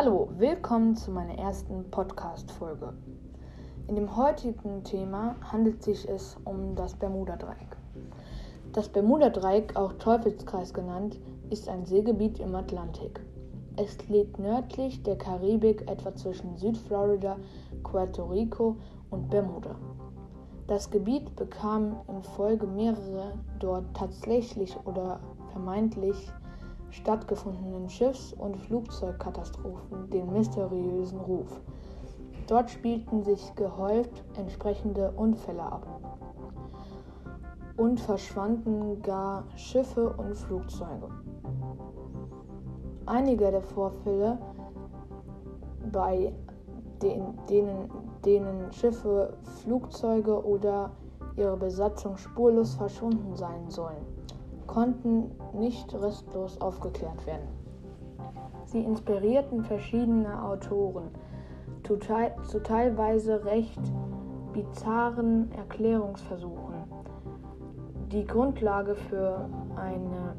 Hallo, willkommen zu meiner ersten Podcast-Folge. In dem heutigen Thema handelt sich es um das Bermuda-Dreieck. Das Bermuda-Dreieck, auch Teufelskreis genannt, ist ein Seegebiet im Atlantik. Es liegt nördlich der Karibik, etwa zwischen Südflorida, Puerto Rico und Bermuda. Das Gebiet bekam in Folge mehrerer dort tatsächlich oder vermeintlich stattgefundenen Schiffs- und Flugzeugkatastrophen den mysteriösen Ruf. Dort spielten sich gehäuft entsprechende Unfälle ab und verschwanden gar Schiffe und Flugzeuge. Einige der Vorfälle, bei den, denen, denen Schiffe, Flugzeuge oder ihre Besatzung spurlos verschwunden sein sollen, konnten nicht restlos aufgeklärt werden. Sie inspirierten verschiedene Autoren zu, te zu teilweise recht bizarren Erklärungsversuchen. Die Grundlage für eine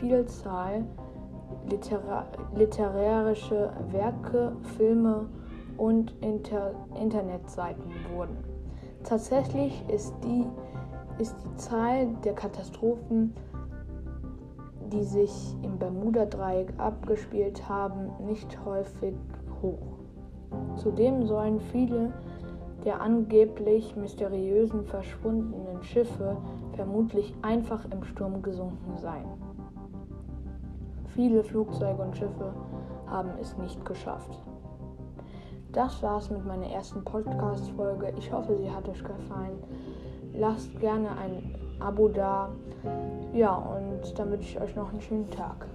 Vielzahl literar literarische Werke, Filme und Inter Internetseiten wurden. Tatsächlich ist die ist die Zahl der Katastrophen, die sich im Bermuda-Dreieck abgespielt haben, nicht häufig hoch. Zudem sollen viele der angeblich mysteriösen verschwundenen Schiffe vermutlich einfach im Sturm gesunken sein. Viele Flugzeuge und Schiffe haben es nicht geschafft. Das war's mit meiner ersten Podcast-Folge. Ich hoffe, sie hat euch gefallen. Lasst gerne ein Abo da. Ja, und dann wünsche ich euch noch einen schönen Tag.